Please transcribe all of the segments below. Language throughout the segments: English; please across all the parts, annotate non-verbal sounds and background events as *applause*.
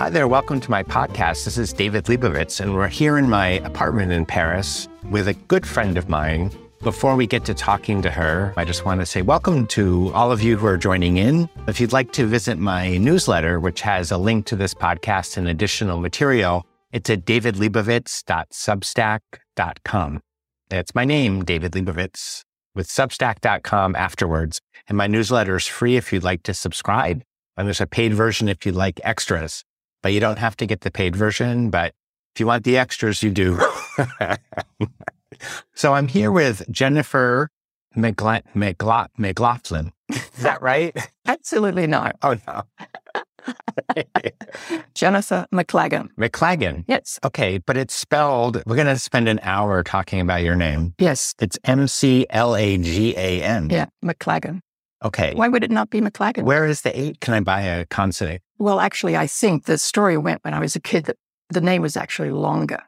Hi there, welcome to my podcast. This is David Lebovitz, and we're here in my apartment in Paris with a good friend of mine. Before we get to talking to her, I just want to say welcome to all of you who are joining in. If you'd like to visit my newsletter, which has a link to this podcast and additional material, it's at davidlebovitz.substack.com. It's my name, David Lebovitz, with substack.com afterwards. And my newsletter is free if you'd like to subscribe. And there's a paid version if you'd like extras but you don't have to get the paid version. But if you want the extras, you do. *laughs* so I'm here with Jennifer McGla- McLa- McLaughlin. Is that right? *laughs* Absolutely not. Oh, no. *laughs* Jennifer McLagan. McLagan. Yes. Okay, but it's spelled, we're going to spend an hour talking about your name. Yes. It's M C L A G A N. Yeah, McLagan. Okay. Why would it not be McLagan? Where is the eight? Can I buy a consonant? Well, actually, I think the story went when I was a kid that the name was actually longer,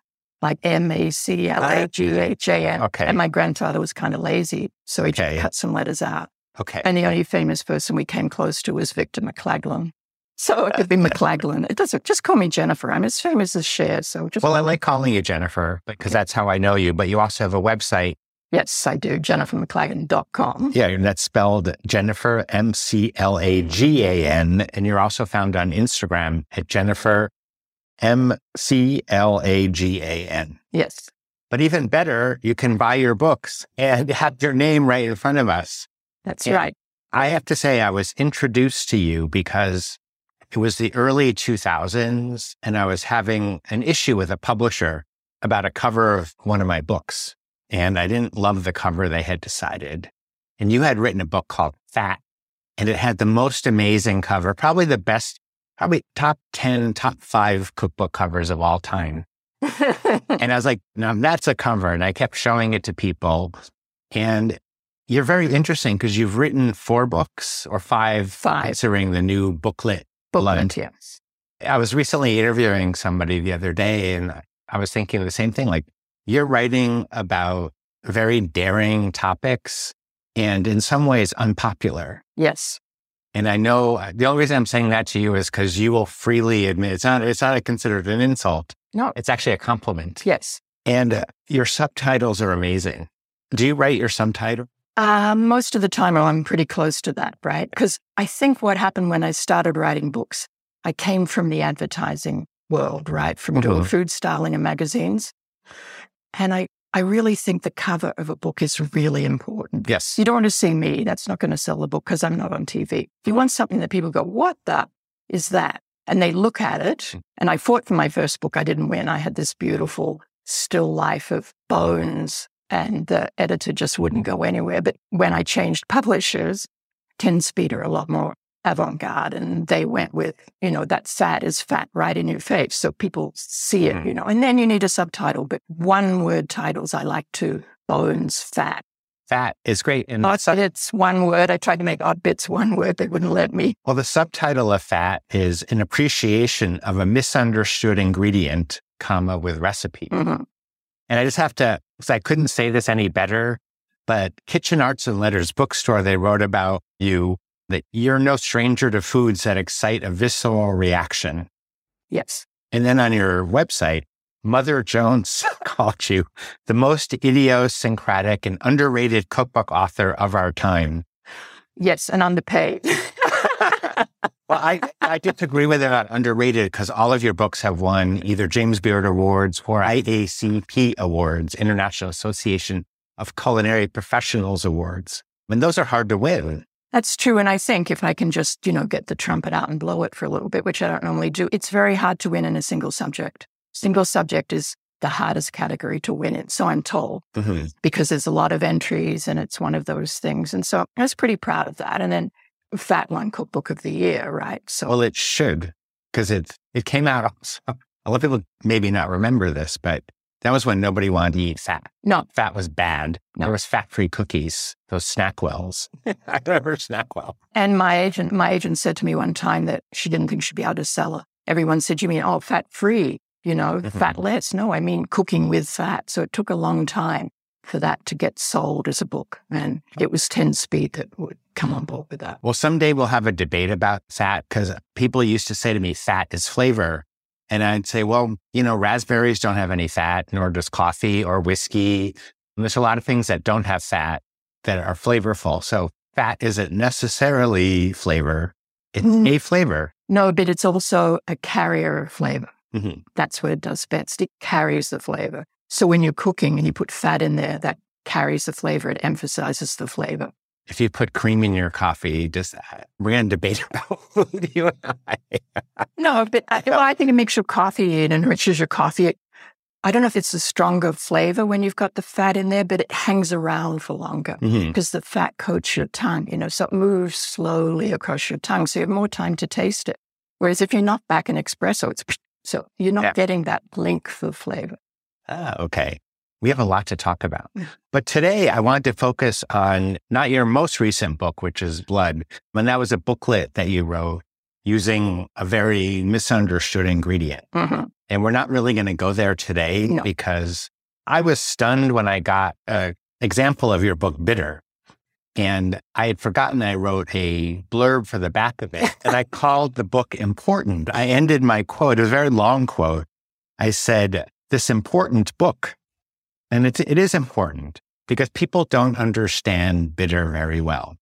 like M A C L A G H A N. Okay. And my grandfather was kind of lazy, so he Okay. just cut some letters out. Okay. And the only famous person we came close to was Victor McLaglen. So it could be McLaglen. It doesn't, just call me Jennifer. I'm as famous as Cher. So just, Well, I like calling you Jennifer because that's how I know you, but you also have a website yes, I do. JenniferMcLagan.com. Yeah, and that's spelled Jennifer M C L A G A N, and you're also found on Instagram at Jennifer M C L A G A N. Yes. But even better, you can buy your books and *laughs* have your name right in front of us. That's Yeah. right. I have to say, I was introduced to you because it was the early 2000s, and I was having an issue with a publisher about a cover of one of my books. And I didn't love the cover they had decided. And you had written a book called Fat, and it had the most amazing cover, probably the best, probably top 10, top five cookbook covers of all time. And I was like, now that's a cover. And I kept showing it to people. And you're very interesting because you've written four books or five, Five. considering the new booklet. Booklet, yes. I was recently interviewing somebody the other day and I was thinking the same thing. Like, you're writing about very daring topics and in some ways unpopular. Yes. And I know uh, the only reason I'm saying that to you is because you will freely admit it's not, it's not considered an insult. No. It's actually a compliment. Yes. And uh, your subtitles are amazing. Do you write your subtitle? Uh, most of the time, I'm pretty close to that, right? Because I think what happened when I started writing books, I came from the advertising world, right? From doing Mhm. food styling and magazines. And I, I really think the cover of a book is really important. Yes. You don't want to see me. That's not going to sell the book because I'm not on TV. You want something that people go, what the is that? And they look at it. Hmm. And I fought for my first book. I didn't win. I had this beautiful still life of bones and the editor just wouldn't go anywhere. But when I changed publishers, 10 Speed are a lot more avant garde and they went with, you know, that fat is fat right in your face. So people see it, Mm. you know, and then you need a subtitle. But one word titles I like to bones, fat. Fat is great. And Odd sub- bits, one word. I tried to make odd bits one word. They wouldn't let me. well, the subtitle of fat is an appreciation of a misunderstood ingredient, comma, with recipe. Mhm. And I just have to, because I couldn't say this any better, but Kitchen Arts and Letters bookstore, they wrote about you that you're no stranger to foods that excite a visceral reaction. Yes. And then on your website, Mother Jones *laughs* called you the most idiosyncratic and underrated cookbook author of our time. Yes. And underpaid. *laughs* Well, I, I disagree with it underrated because all of your books have won either James Beard Awards or IACP Awards, International Association of Culinary Professionals Awards. And those are hard to win. That's true. And I think if I can just, you know, get the trumpet out and blow it for a little bit, which I don't normally do, it's very hard to win in a single subject. Single subject is the hardest category to win in. So I'm told mm-hmm. because there's a lot of entries and it's one of those things. And so I was pretty proud of that. And then Fat One Cookbook of the Year, right? So Well, it should because it, it came out also. A lot of people maybe not remember this, but that was when nobody wanted to eat fat. no, Fat was bad. No. There was fat-free cookies, those Snackwells. *laughs* I remember Snackwell. And my agent, my agent said to me one time that she didn't think she'd be able to sell it. Everyone said, "You mean oh, fat free? You know, Mhm. fat less?" No, I mean cooking with fat. So it took a long time for that to get sold as a book, and it was Ten Speed that would come on board with that. Well, someday we'll have a debate about fat because people used to say to me, fat is flavor. And I'd say, well, you know, raspberries don't have any fat, nor does coffee or whiskey. And there's a lot of things that don't have fat that are flavorful. So fat isn't necessarily flavor. It's mm. a flavor. No, but it's also a carrier of flavor. Mm-hmm. That's what it does best. It carries the flavor. So when you're cooking and you put fat in there, that carries the flavor. It emphasizes the flavor if you put cream in your coffee, just we're going to debate *laughs* about you and I. no, but I, well, I think it makes your coffee, it enriches your coffee. I don't know if it's a stronger flavor when you've got the fat in there, but it hangs around for longer because mm-hmm. the fat coats your tongue, you know, so it moves slowly across your tongue. So you have more time to taste it. Whereas if you're not back in espresso, it's so you're not yeah. getting that length of flavor. Ah, okay. We have a lot to talk about. *laughs* But today I wanted to focus on not your most recent book, which is Blood, but that was a booklet that you wrote using a very misunderstood ingredient. Mm-hmm. And we're not really going to go there today no. because I was stunned when I got an example of your book, Bitter. And I had forgotten I wrote a blurb for the back of it. and I *laughs* called the book important. I ended my quote, it was a very long quote. I said, This important book and it's, it is important because people don't understand bitter very well.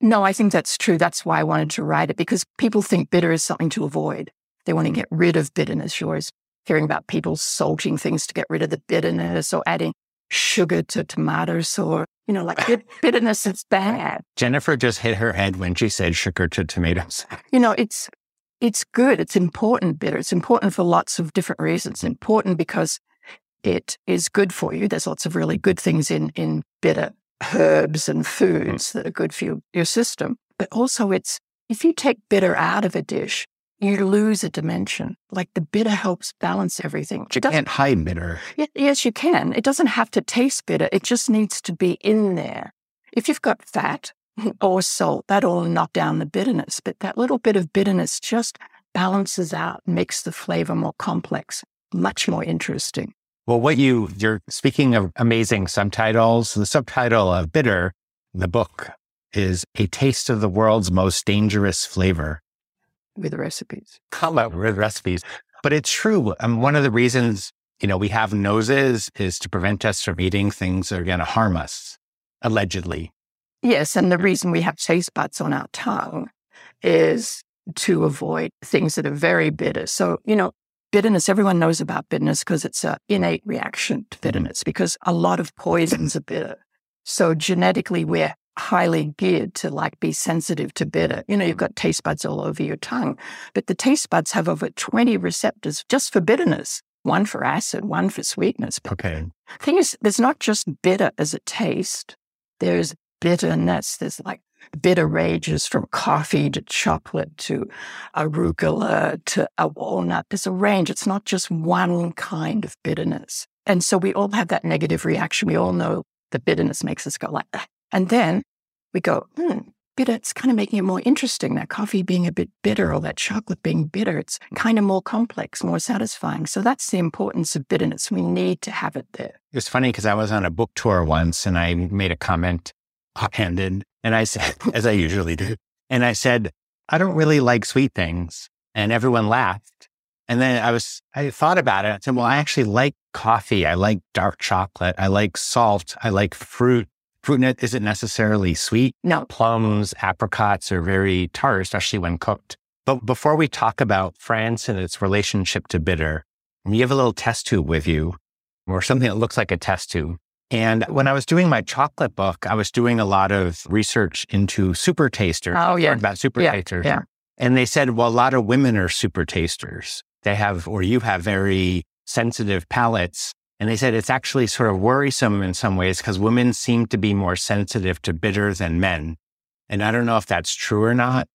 No, I think that's true. That's why I wanted to write it because people think bitter is something to avoid. They want to mm. get rid of bitterness. You're always hearing about people salting things to get rid of the bitterness or adding sugar to tomatoes or, you know, like *laughs* bitterness is bad. Jennifer just hit her head when she said sugar to tomatoes. *laughs* You know, it's, it's good. It's important bitter. It's important for lots of different reasons. It's important because it is good for you. There's lots of really good things in, in bitter herbs and mm-hmm. foods that are good for your, your system. But also it's, if you take bitter out of a dish, you lose a dimension. Like the bitter helps balance everything. You can't hide bitter. yes, you can. It doesn't have to taste bitter. It just needs to be in there. If you've got fat *laughs* or salt, that'll knock down the bitterness. But that little bit of bitterness just balances out, makes the flavor more complex, much more interesting. Well, what you, you're speaking of amazing subtitles. The subtitle of Bitter, the book, is A Taste of the World's Most Dangerous Flavor. With recipes. Come with recipes. But it's true. Um, one of the reasons, you know, we have noses is to prevent us from eating things that are going to harm us, allegedly. Yes. And the reason we have taste buds on our tongue is to avoid things that are very bitter. So, you know, bitterness, everyone knows about bitterness because it's an innate reaction to mm-hmm. bitterness because a lot of poisons are bitter. So genetically, we're highly geared to like be sensitive to bitter. You know, you've got taste buds all over your tongue, but the taste buds have over 20 receptors just for bitterness, one for acid, one for sweetness. Okay. Thing is, there's not just bitter as a taste. There's bitterness. There's like bitter ranges from coffee to chocolate to arugula to a walnut. There's a range. It's not just one kind of bitterness. And so we all have that negative reaction. We all know the bitterness makes us go like that. And then we go, hmm, bitter, it's kind of making it more interesting. That coffee being a bit bitter or that chocolate being bitter, it's kind of more complex, more satisfying. So that's the importance of bitterness. We need to have it there. It was funny because I was on a book tour once and I made a comment offhanded and I said, *laughs* as I usually do, and I said, I don't really like sweet things. And everyone laughed. And then I was, I thought about it. I said, well, I actually like coffee. I like dark chocolate. I like salt. I like fruit. Fruit isn't necessarily sweet. No. Plums, apricots are very tart, especially when cooked. But before we talk about France and its relationship to bitter, you have a little test tube with you or something that looks like a test tube. And when I was doing my chocolate book, I was doing a lot of research into super tasters. Oh, yeah. About super yeah, tasters. Yeah. And they said, well, a lot of women are super tasters. They have, or you have very sensitive palates. And they said it's actually sort of worrisome in some ways because women seem to be more sensitive to bitter than men. And I don't know if that's true or not.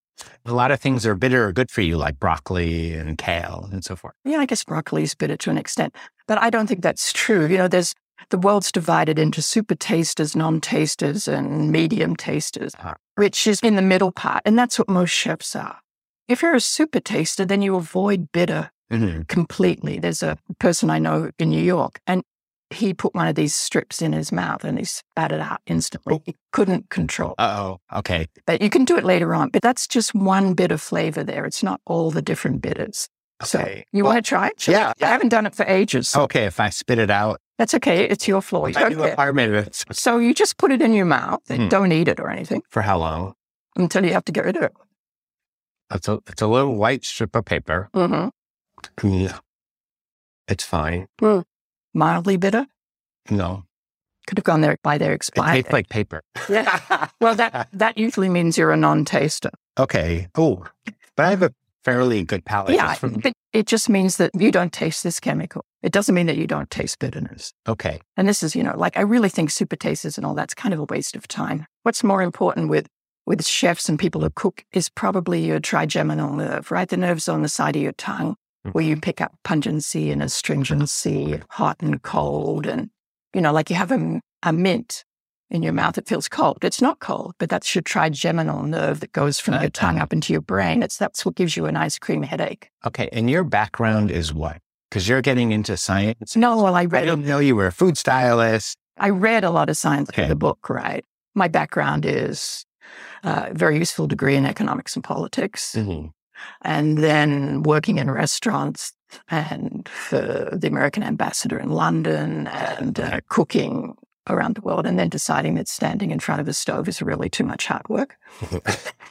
A lot of things are bitter or good for you, like broccoli and kale and so forth. Yeah, I guess broccoli is bitter to an extent, but I don't think that's true. You know, there's the world's divided into super tasters, non tasters, and medium tasters, uh-huh. which is in the middle part. And that's what most chefs are. If you're a super taster, then you avoid bitter mm-hmm. completely. There's a person I know in New York, and he put one of these strips in his mouth and he spat it out instantly. He couldn't control. Oh, okay. But you can do it later on. But that's just one bit of flavor there. It's not all the different bitters. So Okay. you Well, want to try it? Sure. yeah, I haven't done it for ages. so Okay, if I spit it out, That's okay. It's your floor. You my don't care. So you just put it in your mouth and Hmm. don't eat it or anything for how long? until you have to get rid of it. It's a, it's a little white strip of paper. hmm Yeah. It's fine. Mildly bitter. No, Could have gone there by their it tastes like paper. Yeah. Well, that *laughs* that usually means you're a non-taster. okay. Oh, but I have a fairly good palate. yeah, from- but it just means that you don't taste this chemical. It doesn't mean that you don't taste bitterness. okay. And this is, you know, like I really think super tasters and all that's kind of a waste of time. What's more important with with chefs and people who cook is probably your trigeminal nerve, right? The nerves on the side of your tongue where you mm-hmm. pick up pungency and astringency, hot and cold, and you know, like you have a, a mint in your mouth, it feels cold. It's not cold, but that's your trigeminal nerve that goes from your tongue up into your brain. It's that's what gives you an ice cream headache. Okay. And your background is what? Because you're getting into science. No, well, I read. I didn't know you were a food stylist. I read a lot of science Okay. in the book, right? My background is uh, a very useful degree in economics and politics, Mhm. and then working in restaurants and for the American ambassador in London and uh, cooking around the world, and then deciding that standing in front of a stove is really too much hard work. *laughs*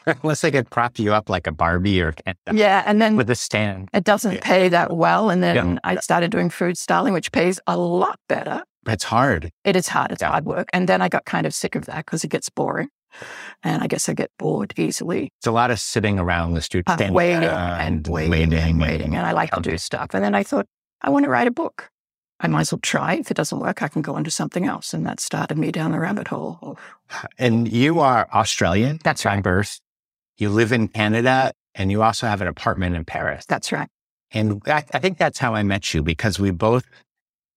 Unless they could prop you up like a Barbie or Yeah, and then with a stand. it doesn't Yeah. pay that well. And then Yeah. I started doing food styling, which pays a lot better. It's hard. It is hard. It's Yeah. hard work. And then I got kind of sick of that because it gets boring. And I guess I get bored easily. It's a lot of sitting around the studio, Uh, waiting uh, and waiting and waiting. And I like to do stuff. And then I thought, I want to write a book. I might as well try. If it doesn't work, I can go into something else. And that started me down the rabbit hole. And you are Australian. That's right. birth. You live in Canada, and you also have an apartment in Paris. That's right. And I, I think that's how I met you because we both.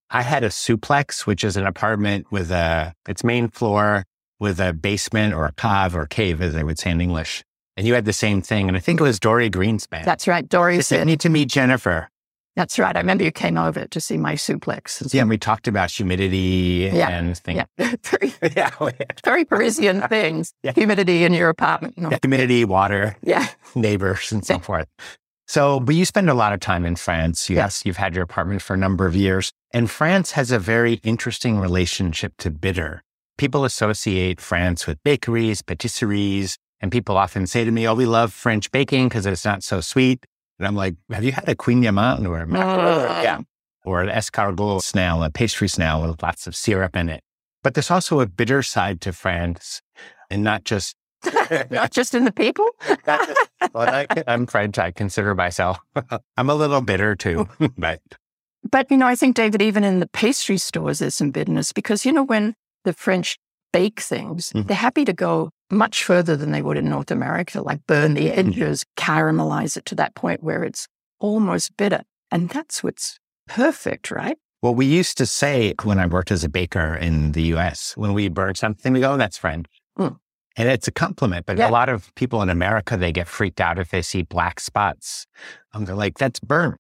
I had a duplex, which is an apartment with a its main floor with a basement or a cave or cave, as they would say in English. And you had the same thing, and I think it was Dorie Greenspan. That's right. Dorie You said, need to meet Jennifer. That's right. I remember you came over to see my duplex. Yeah, and we talked about humidity Yeah, and things. Yeah. *laughs* very, *laughs* Yeah, very Parisian things. *laughs* Yeah. Humidity in your apartment. No. yeah, humidity, water, Yeah. neighbors, and so forth. So, but you spend a lot of time in France. Yes. You've had your apartment for a number of years. And France has a very interesting relationship to bitter. People associate France with bakeries, patisseries, and people often say to me, Oh, we love French baking because it's not so sweet. And I'm like, Have you had a kouign-amann or a? Mm. yeah, or an escargot snail, a pastry snail with lots of syrup in it? But there's also a bitter side to France, and not just *laughs* Not just in the people. *laughs* well, I, I'm French. I consider myself. *laughs* I'm a little bitter too, but But, you know, I think, David, even in the pastry stores, there's some bitterness because, you know, when the French bake things, Mhm. they're happy to go much further than they would in North America, like burn the edges, caramelize it to that point where it's almost bitter. And that's what's perfect, right? well, we used to say when I worked as a baker in the U.S. when we burn something, we go, "Oh, "That's French," Mm. and it's a compliment. But Yeah. a lot of people in America they get freaked out if they see black spots. Um, they're like, "That's burnt."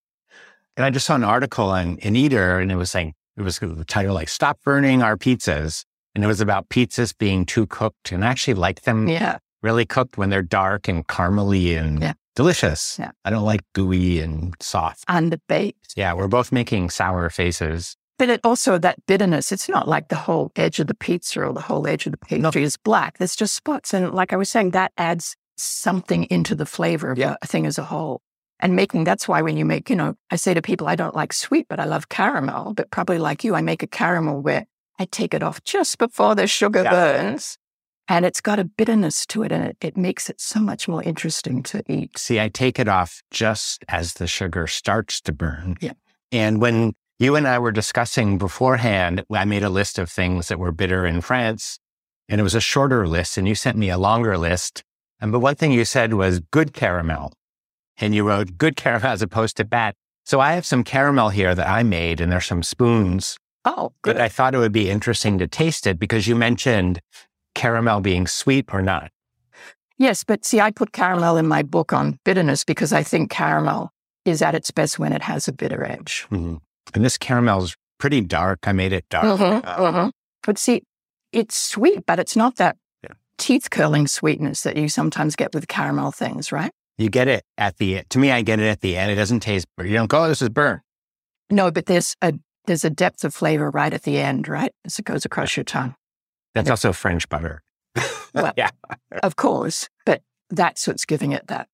And I just saw an article on in Eater, and it was saying it was the title like "Stop burning our pizzas," and it was about pizzas being too cooked. And I actually like them Yeah. really cooked when they're dark and caramely and Yeah. delicious. Yeah. I don't like gooey and soft. Underbaked. Yeah, we're both making sour faces. But it also, that bitterness, it's not like the whole edge of the pizza or the whole edge of the pastry is black. There's just spots. And like I was saying, that adds something into the flavor of Yeah. a thing as a whole. And making, that's why when you make, you know, I say to people, I don't like sweet, but I love caramel. But probably like you, I make a caramel where I take it off just before the sugar Yeah. burns. And it's got a bitterness to it. And it, it makes it so much more interesting to eat. See, I take it off just as the sugar starts to burn. Yeah. And when you and I were discussing beforehand, I made a list of things that were bitter in France, and it was a shorter list, and you sent me a longer list. And but one thing you said was good caramel, and you wrote good caramel as opposed to bad. So I have some caramel here that I made, and there's some spoons Oh, But good. I thought it would be interesting to taste it because you mentioned caramel being sweet or not. Yes, but see, I put caramel in my book on bitterness because I think caramel is at its best when it has a bitter edge. And this caramel is pretty dark. I made it dark. Mhm, Um, mhm. But see, it's sweet, but it's not that Yeah. teeth curling sweetness that you sometimes get with caramel things, right? You get it at the to me. I get it at the end. It doesn't taste. You don't go. Oh, this is burnt. No, but there's a there's a depth of flavor right at the end, right? As it goes across your tongue. That's also French butter. *laughs* Well, yeah. Of course, but that's what's giving it that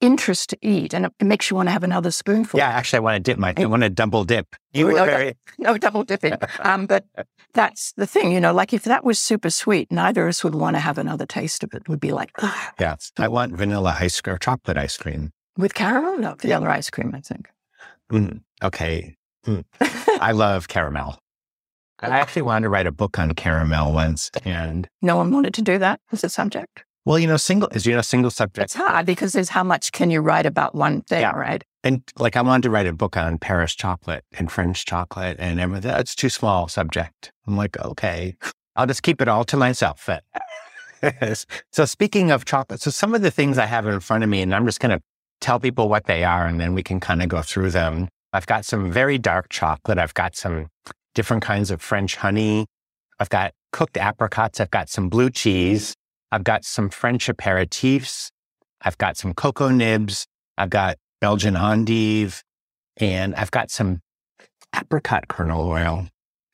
interest to eat, and it makes you want to have another spoonful. Yeah. Actually, I want to dip my. I want to double dip. You were no, very. *laughs* no double dipping. Um, but that's the thing, you know. Like if that was super sweet, neither of us would want to have another taste of it. Would be like "Ugh." Yeah. I want vanilla ice cream or chocolate ice cream. with caramel, no, vanilla ice cream. I think. Mm, okay. Mm. *laughs* I love caramel. I actually wanted to write a book on caramel once, and no one wanted to do that as a subject. well, you know, single is you know single subject, It's hard because there's how much can you write about one thing, Yeah. right? and like I wanted to write a book on Paris chocolate and French chocolate and everything. That's too small subject. I'm like, okay, I'll just keep it all to myself. *laughs* so speaking of chocolate, so some of the things I have in front of me, and I'm just going to tell people what they are, and then we can kind of go through them. I've got some very dark chocolate. I've got some different kinds of French honey. I've got cooked apricots. I've got some blue cheese. I've got some French aperitifs. I've got some cocoa nibs. I've got Belgian endive, and I've got some apricot kernel oil,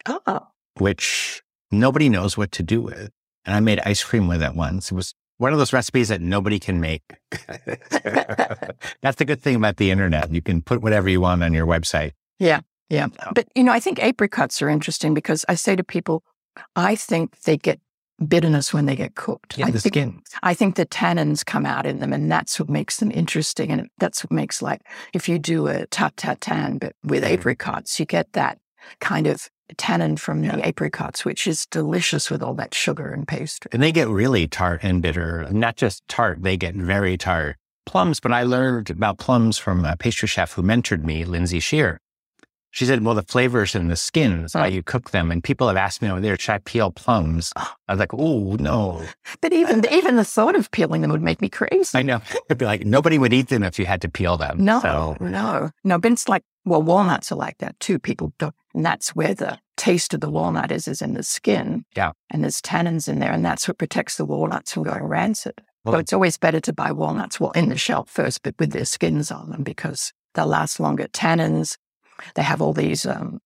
Oh, which nobody knows what to do with. And I made ice cream with it once. It was one of those recipes that nobody can make. *laughs* That's the good thing about the internet. You can put whatever you want on your website. yeah. Yeah. But, you know, I think apricots are interesting because I say to people, I think they get bitterness when they get cooked. I the think, skin. I think the tannins come out in them and that's what makes them interesting. And that's what makes like, if you do a tart Tatin, but with Mhm. apricots, you get that kind of tannin from Yeah. the apricots, which is delicious with all that sugar and pastry. And they get really tart and bitter. Not just tart, they get very tart. Plums, but I learned about plums from a pastry chef who mentored me, Lindsey Shere. She said, well, the flavors in the skin is how mm. you cook them. And people have asked me over there, should I peel plums? Ah. I was like, oh, no. But even even the thought of peeling them would make me crazy. I know. *laughs* It'd be like, nobody would eat them if you had to peel them. No, So, no, no. But it's like, well, walnuts are like that too. People don't, and that's where the taste of the walnut is, is in the skin. Yeah. And there's tannins in there, and that's what protects the walnuts from going rancid. Well- so it's always better to buy walnuts well in the shell first, but with their skins on them because they'll last longer. Tannins, they have all these um,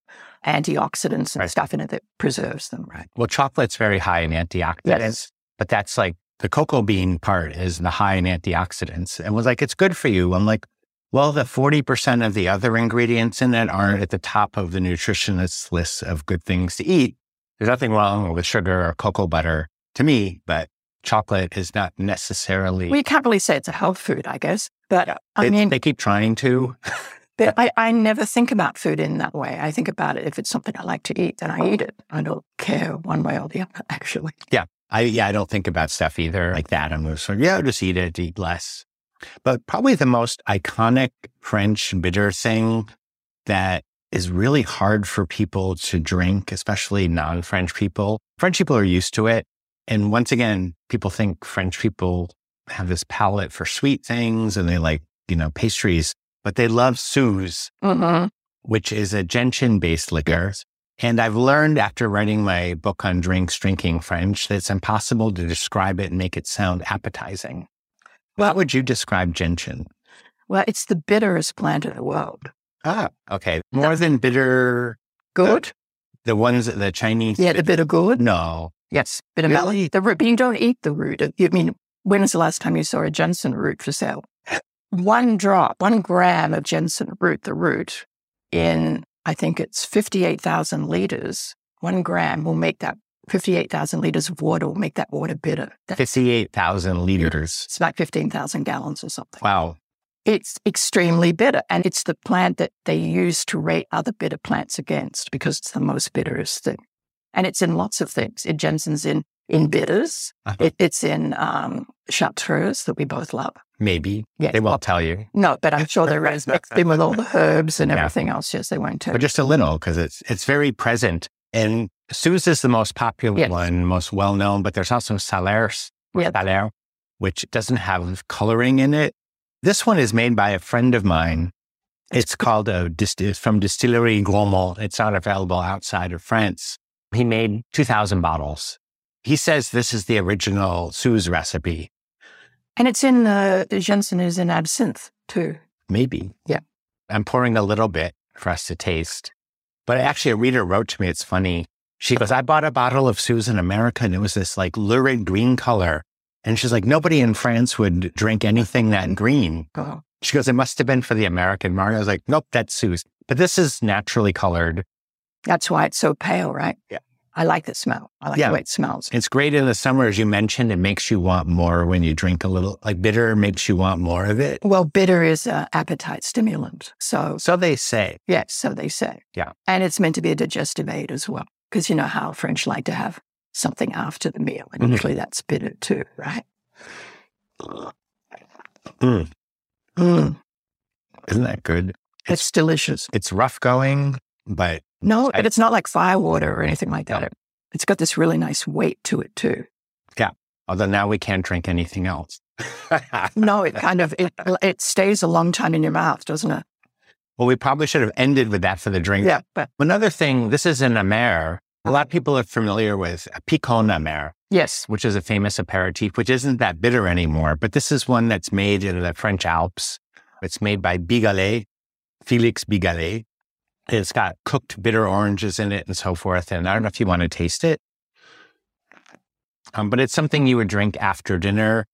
antioxidants and Right. stuff in it that preserves them, right? well, chocolate's very high in antioxidants, Yes. but that's like the cocoa bean part is the high in antioxidants. And was like, it's good for you. I'm like, well, the 40% of the other ingredients in it aren't at the top of the nutritionist list of good things to eat. There's nothing wrong with sugar or cocoa butter to me, but chocolate is not necessarily. Well, you can't really say it's a health food, I guess. But Yeah. I they, mean, they keep trying to. But *laughs* I, I never think about food in that way. I think about it if it's something I like to eat, then I eat it. I don't care one way or the other, *laughs* actually. Yeah. I yeah, I don't think about stuff either like that. I'm just like, yeah, just eat it, eat less. But probably the most iconic French bitter thing that is really hard for people to drink, especially non-French people. French people are used to it. And once again, people think French people have this palate for sweet things and they like, you know, pastries, but they love Suze Mm-hmm. which is a gentian based liquor. And I've learned after writing my book on drinks, drinking French, that it's impossible to describe it and make it sound appetizing. How Well- would you describe gentian? Well, it's the bitterest plant in the world. Ah, okay. More than bitter, Good? the ones that the Chinese. Yeah, the bitter gourd. No. Yes, bitter Really? melon. The root, but you don't eat the root. I mean, when was the last time you saw a gentian root for sale? One drop, one gram of gentian root, the root, in I think it's 58,000 liters. One gram will make that 58,000 liters of water will make that water bitter. 58,000 liters. it's about 15,000 gallons or something. Wow. It's extremely bitter. And it's the plant that they use to rate other bitter plants against because it's the most bitterest thing. And it's in lots of things. It gentian's in, in bitters. Uh-huh. It, it's in um, chartreuse that we both love. Maybe. Yeah. They won't tell you, No, but I'm sure they're *laughs* mixed in with all the herbs and Yeah. everything else. Yes, they won't tell. but just a little because it's, it's very present. And Suze is the most popular Yes. one, most well known, but there's also Salers, Yep. Saler, which doesn't have coloring in it. This one is made by a friend of mine It's called a it's from Distillery Grandmont. It's not available outside of France. He made 2,000 bottles. He says this is the original Suze recipe. And it's in the, the gentian is in absinthe too. Maybe. Yeah. I'm pouring a little bit for us to taste. But actually, a reader wrote to me, it's funny. She goes, I bought a bottle of Susan in America and it was this like lurid green color. And she's like, nobody in France would drink anything that green. Oh. She goes, it must have been for the American market. I was like, nope, that's Suze. But this is naturally colored. That's why it's so pale, right? Yeah. I like the smell. I like Yeah. the way it smells. It's great in the summer, as you mentioned. It makes you want more when you drink a little, like bitter makes you want more of it. Well, bitter is an appetite stimulant. So, So they say. yes, so they say. Yeah. And it's meant to be a digestive aid as well. Because you know how French like to have something after the meal. And Mhm. usually that's bitter too, right? Mm, Mm, isn't that good? it's delicious. It's rough going, but No, I- but it's not like firewater or anything like that. No. It, it's got this really nice weight to it too. Yeah. Although now we can't drink anything else. No, it *laughs* kind of it it stays a long time in your mouth, doesn't it? well, we probably should have ended with that for the drink. Yeah, but Another thing, this is an amer. A lot of people are familiar with a picon amer, yes, which is a famous aperitif, which isn't that bitter anymore. But this is one that's made in the French Alps. It's made by Bigallet, Felix Bigallet. It's got cooked bitter oranges in it and so forth. And I don't know if you want to taste it. Um, but it's something you would drink after dinner.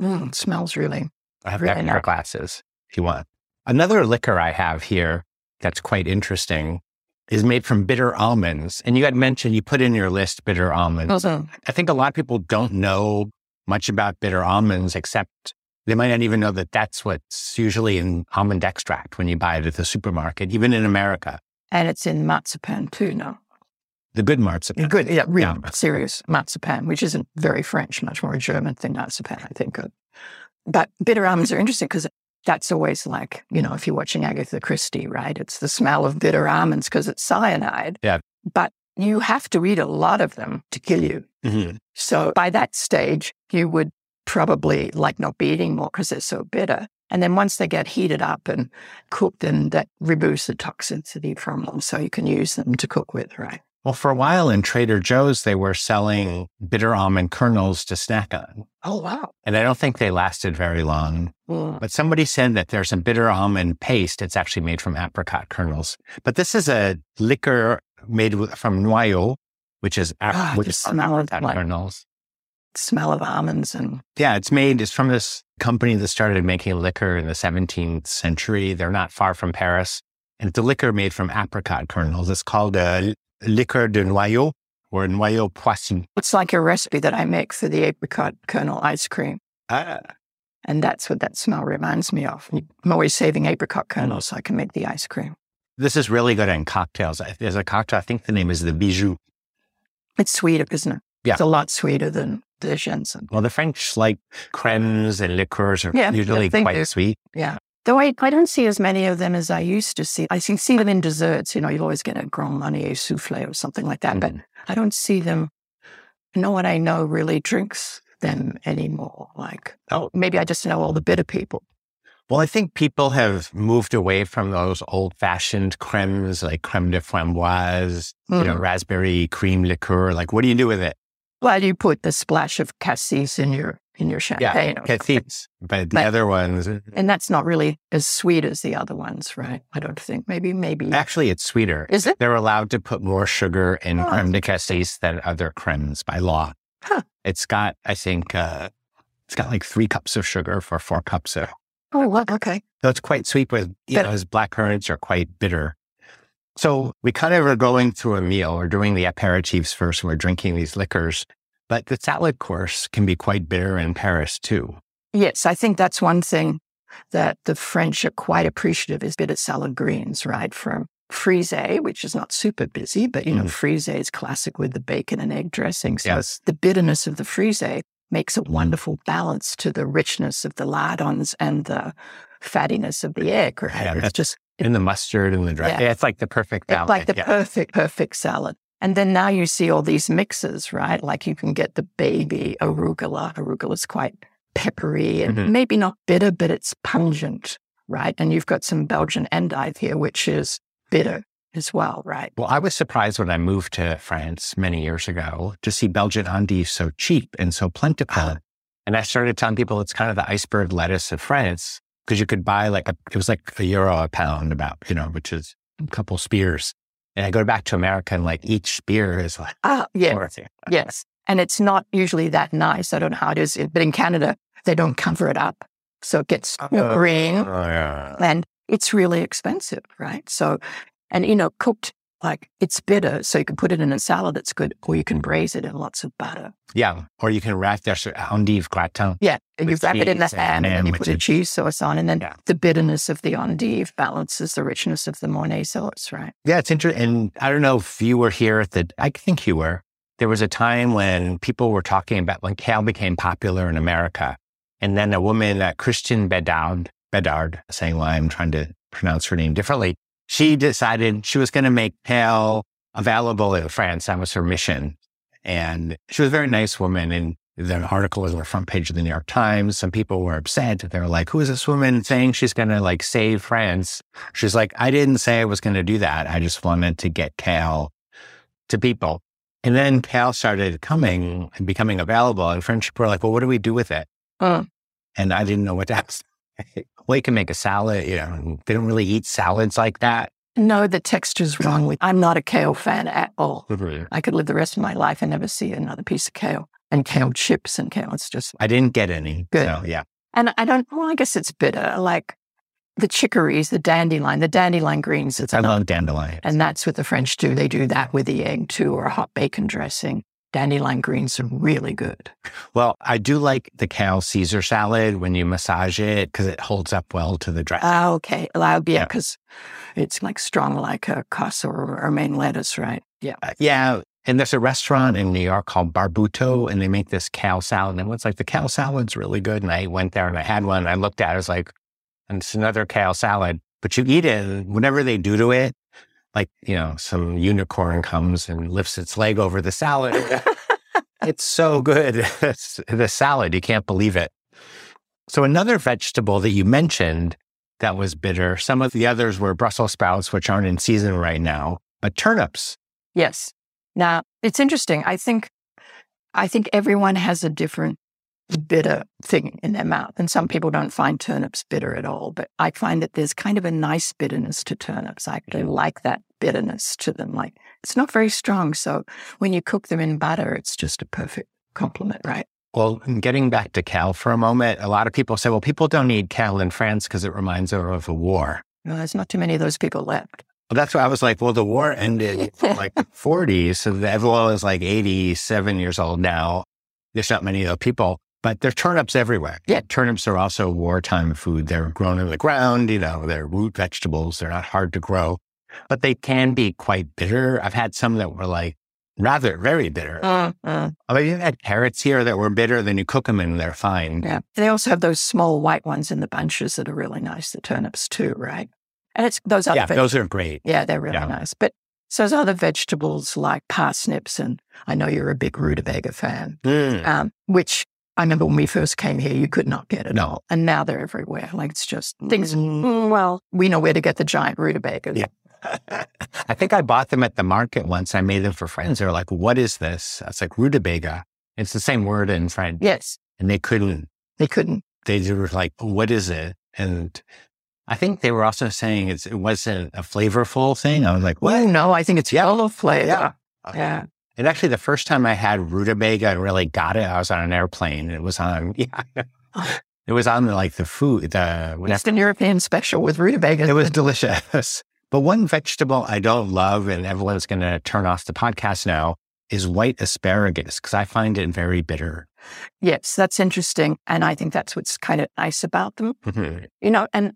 mm, it smells really. I have Really that in our glasses if you want. Another liquor I have here that's quite interesting is made from bitter almonds. And you had mentioned you put in your list bitter almonds. Mhm. I think a lot of people don't know much about bitter almonds, except they might not even know that that's what's usually in almond extract when you buy it at the supermarket, even in America. And it's in marzipan too, no? The good marzipan. Good, yeah, real Yeah. serious marzipan, which isn't very French, much more a German thing, marzipan, I think. But bitter almonds are interesting because that's always like, you know, if you're watching Agatha Christie, right? It's the smell of bitter almonds because it's cyanide. Yeah. But you have to eat a lot of them to kill you. Mhm. So by that stage, you would probably like not be eating more because they're so bitter. And then once they get heated up and cooked, then that removes the toxicity from them. So you can use them to cook with, right? Well, for a while in Trader Joe's, they were selling bitter almond kernels to snack on. Oh, wow. And I don't think they lasted very long. Mm. But somebody said that there's a bitter almond paste. It's actually made from apricot kernels. But this is a liquor made from noyau, which is, Ah, which is smell of apricot like- kernels. Smell of almonds and Yeah, it's made, it's from this company that started making liquor in the 17th century. They're not far from Paris. And it's a liquor made from apricot kernels. It's called a liqueur de noyau or noyau Poissy. it's like a recipe that I make for the apricot kernel ice cream. Ah, And that's what that smell reminds me of. I'm always saving apricot kernels so I can make the ice cream. this is really good in cocktails. There's a cocktail, I think the name is the Bijou. It's sweeter, isn't it? Yeah. It's a lot sweeter than Well, the French like cremes and liqueurs are Yeah, usually quite do. sweet. Yeah. Though I, I don't see as many of them as I used to see. I see, see them in desserts. You know, you always get a Grand Marnier souffle or something like that. But Mhm. I don't see them. No one I know really drinks them anymore. Like, Oh. maybe I just know all the bitter people. Well, I think people have moved away from those old fashioned cremes like creme de framboise, you know, Mm. raspberry cream liqueur. Like, what do you do with it? Well, you put the splash of cassis in your in your champagne, something. Cassis. But the But- other ones, and that's not really as sweet as the other ones, right? I don't think. Maybe, maybe. actually, it's sweeter. Is it? They're allowed to put more sugar in Oh. creme de cassis than other cremes by law. Huh. It's got, I think, uh, it's got like three cups of sugar for four cups of Oh, well, okay. So it's quite sweet with, you But- know, as black currants are quite bitter. So we kind of are going through a meal. We're doing the aperitifs first. and We're drinking these liquors, but the salad course can be quite bitter in Paris too. Yes, I think that's one thing that the French are quite appreciative is bitter salad greens, right? From frisée, which is not super busy, but you know, Mm. frisée is classic with the bacon and egg dressing. So Yes. the bitterness of the frisée makes a wonderful balance to the richness of the lardons and the fattiness of the egg. Right? Yeah, it's just And the mustard and the dry. Yeah. Yeah. It's like the perfect balance. it's like the yeah. perfect, perfect salad. And then now you see all these mixes, right? Like you can get the baby arugula. Arugula is quite peppery and Mhm. maybe not bitter, but it's pungent. right? And you've got some Belgian endive here, which is bitter as well, right? Well, I was surprised when I moved to France many years ago to see Belgian endive so cheap and so plentiful. And I started telling people it's kind of the iceberg lettuce of France because you could buy like a, it was like a euro a pound about, you know, which is a couple spears. And I go back to America and like each spear is like, Ah, it. yes. And it's not usually that nice. I don't know how it is, but in Canada, they don't cover it up. So it gets Uh, green Oh, yeah. and it's really expensive, right? So, and you know, cooked like it's bitter. So you can put it in a salad that's good, or you can braise it in lots of butter. Yeah. Or you can wrap their endive gratin. Yeah. And you wrap it in the and ham and then you put a cheese sauce on. And then Yeah. the bitterness of the endive balances the richness of the Mornay sauce, right? Yeah, it's interesting. And I don't know if you were here at the, I think you were. There was a time when people were talking about when kale became popular in America. And then a woman, uh, Kristen Beddard, Beddard, saying "Well, I'm trying to pronounce her name differently, she decided she was going to make kale available in France. That was her mission. And she was a very nice woman. And the article was on the front page of the New York Times. Some people were upset. They were like, who is this woman saying she's going to like save France? She's like, I didn't say I was going to do that. I just wanted to get kale to people. And then kale started coming and becoming available. And French people were like, well, what do we do with it? Mm. And I didn't know what to ask. *laughs* well, you can make a salad, you know, they don't really eat salads like that. No, the texture's wrong with I'm not a kale fan at all. I could live the rest of my life and never see another piece of kale and kale chips and kale. It's just, I didn't get any. Good. So, yeah. and I don't, well, I guess it's bitter. Like the chicories, the dandelion, the dandelion greens. It's I love dandelions. and that's what the French do. They do that with the egg too, or a hot bacon dressing. Dandelion greens are really good. well, I do like the kale Caesar salad when you massage it because it holds up well to the dress. Ah, okay. Well, yeah, Yeah. because it's like strong like a casa or romaine lettuce, right? Yeah. Uh, yeah. And there's a restaurant in New York called Barbuto, and they make this kale salad. And it's like the kale salad's really good. And I went there and I had one. And I looked at it, I was like, and it's another kale salad. But you eat it, whatever they do to it, like, you know, some unicorn comes and lifts its leg over the salad. *laughs* it's so good. *laughs* The salad, you can't believe it. So, another vegetable that you mentioned that was bitter, some of the others were Brussels sprouts, which aren't in season right now, but turnips. Yes. Now it's interesting. I think, I think everyone has a different bitter thing in their mouth, and some people don't find turnips bitter at all. But I find that there's kind of a nice bitterness to turnips. I actually like that bitterness to them. Like it's not very strong, so when you cook them in butter, it's just a perfect complement, right? Well, getting back to kale for a moment, a lot of people say, well, people don't eat kale in France because it reminds them of a war. Well, there's not too many of those people left. Well, that's why I was like, well, the war ended *laughs* in like the 40s. So the- everyone is like 87 years old now. There's not many of those people, but there are turnips everywhere. Yeah. Turnips are also wartime food. They're grown in the ground, you know, they're root vegetables. They're not hard to grow, but they can be quite bitter. I've had some that were like rather very bitter. Mm, mm. I mean, you've had carrots here that were bitter, then you cook them and they're fine. Yeah. They also have those small white ones in the bunches that are really nice, the turnips too, right? And it's those other Yeah, veg- those are great. Yeah, they're really Yeah. nice. But so those other vegetables like parsnips, and I know you're a big rutabaga fan, Mm. um, which I remember when we first came here, you could not get it No. all. And now they're everywhere. Like it's just things, mm, well, we know where to get the giant rutabaga. Yeah. *laughs* I think I bought them at the market once. I made them for friends. They were like, what is this? I was like, rutabaga. It's the same word in French. Yes, And they couldn't, they couldn't. they were like, what is it? And I think they were also saying it's, it wasn't a flavorful thing. I was like, Well, what? no, I think it's Yeah. yellow flavor. Yeah. Yeah. And actually, the first time I had rutabaga, I really got it. I was on an airplane. It was on, *laughs* yeah. It was on like the food, the, Western European special with rutabaga. It was delicious. But one vegetable I don't love, and everyone's going to turn off the podcast now, is white asparagus because I find it very bitter. Yes, that's interesting. And I think that's what's kind of nice about them. Mhm. You know, and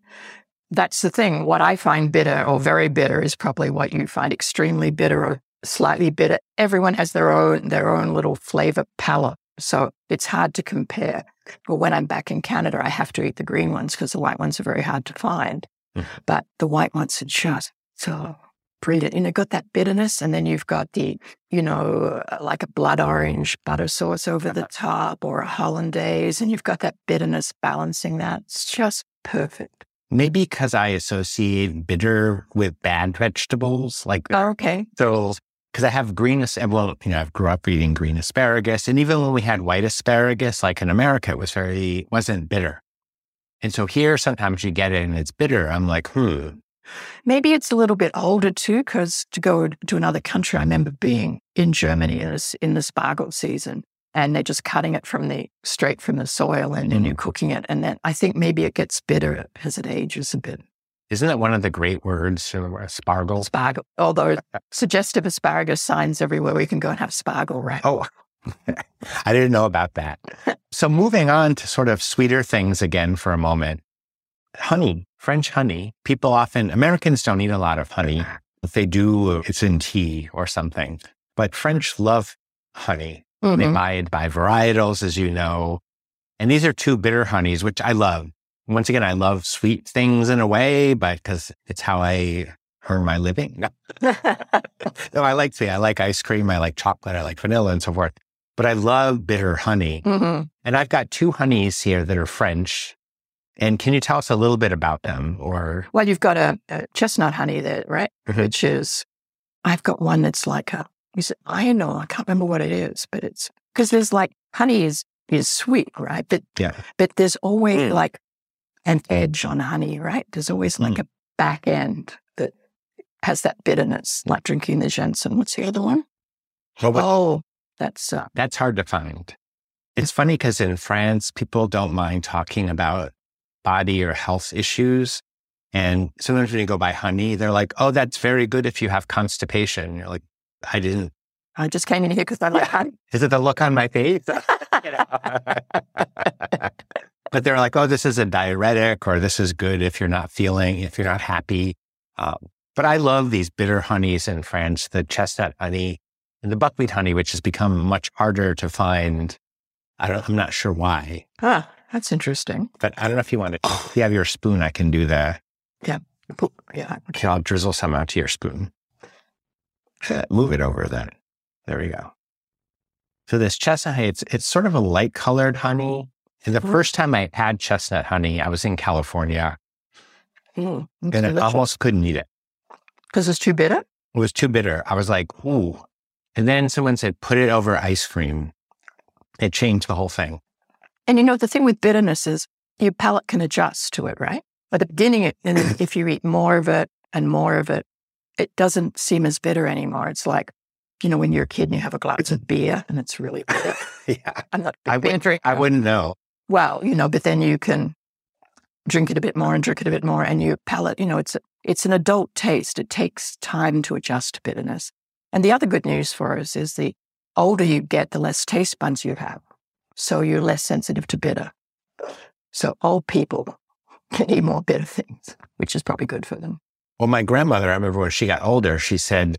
that's the thing. What I find bitter or very bitter is probably what you find extremely bitter or slightly bitter. Everyone has their own their own little flavor palette. So it's hard to compare. But when I'm back in Canada, I have to eat the green ones because the white ones are very hard to find. Mm. But the white ones are just so brilliant. And they've got that bitterness, and then you've got the, you know, uh, like a blood orange butter sauce over the top or a hollandaise, and you've got that bitterness balancing that. It's just perfect. maybe because I associate bitter with bad vegetables, like Oh, okay. so. Because I have green, as- well, you know, I grew up eating green asparagus, and even when we had white asparagus, like in America, it was very wasn't bitter. And so here, sometimes you get it and it's bitter. I'm like, hmm, Maybe it's a little bit older too, because to go to another country, I remember being in Germany in this, in the spargel season, and they're just cutting it from the straight from the soil, and then you're cooking it, and then I think maybe it gets bitter as it ages a bit. Isn't that one of the great words? Spargles. Spargel, although *laughs* suggestive asparagus signs everywhere we can go and have spargel, right? Oh, *laughs* I didn't know about that. So moving on to sort of sweeter things again for a moment. Honey, French honey. People often, Americans don't eat a lot of honey. If they do, it's in tea or something. But French love honey. They Mhm. buy it by varietals, as you know. And these are two bitter honeys, which I love. Once again, I love sweet things in a way, but because it's how I earn my living. No. *laughs* no, I like sweet. I like ice cream. I like chocolate. I like vanilla and so forth. But I love bitter honey. Mhm. And I've got two honeys here that are French. And can you tell us a little bit about them? Or Well, you've got a, a chestnut honey there, right? Mhm. Which is, I've got one that's like a, is it iron or I can't remember what it is, but it's because there's like honey is is sweet, right? But Yeah. but there's always Mm. like an edge on honey, right? There's always like a back end that has that bitterness, like drinking the gentian. What's the other one? what- Oh, that's uh, that's hard to find. It's funny because in France, people don't mind talking about body or health issues. And sometimes when you go buy honey, they're like, oh, that's very good if you have constipation. You're like, I didn't. I just came in here because I like honey. Is it the look on my face? *laughs* *laughs* *laughs* But they're like, oh, this is a diuretic or this is good if you're not feeling, if you're not happy. Um, but I love these bitter honeys in France, the chestnut honey and the buckwheat honey, which has become much harder to find. I don't, I'm not sure why, Huh, that's interesting. but I don't know if you want to, if *sighs* you have your spoon, I can do that. Yeah. Yeah. okay, I'll drizzle some out to your spoon. Move it over then. There we go. So this chestnut honey, it's, it's sort of a light colored honey. And the Mhm. first time I had chestnut honey, I was in California Mm, and I almost couldn't eat it. because it's too bitter. It was too bitter. I was like, ooh. And then someone said, put it over ice cream. It changed the whole thing. And you know, the thing with bitterness is your palate can adjust to it, right? At the beginning, it, and *clears throat* if you eat more of it and more of it, it doesn't seem as bitter anymore. It's like, you know, when you're a kid and you have a glass of beer and it's really bitter. *laughs* yeah. I'm not I would- I wouldn't know. Well, you know, but then you can drink it a bit more and drink it a bit more, and your palate, you know, it's it's an adult taste. It takes time to adjust to bitterness. And the other good news for us is the older you get, the less taste buds you have, so you're less sensitive to bitter. So old people *laughs* can eat more bitter things, which is probably good for them. Well, my grandmother, I remember when she got older, she said,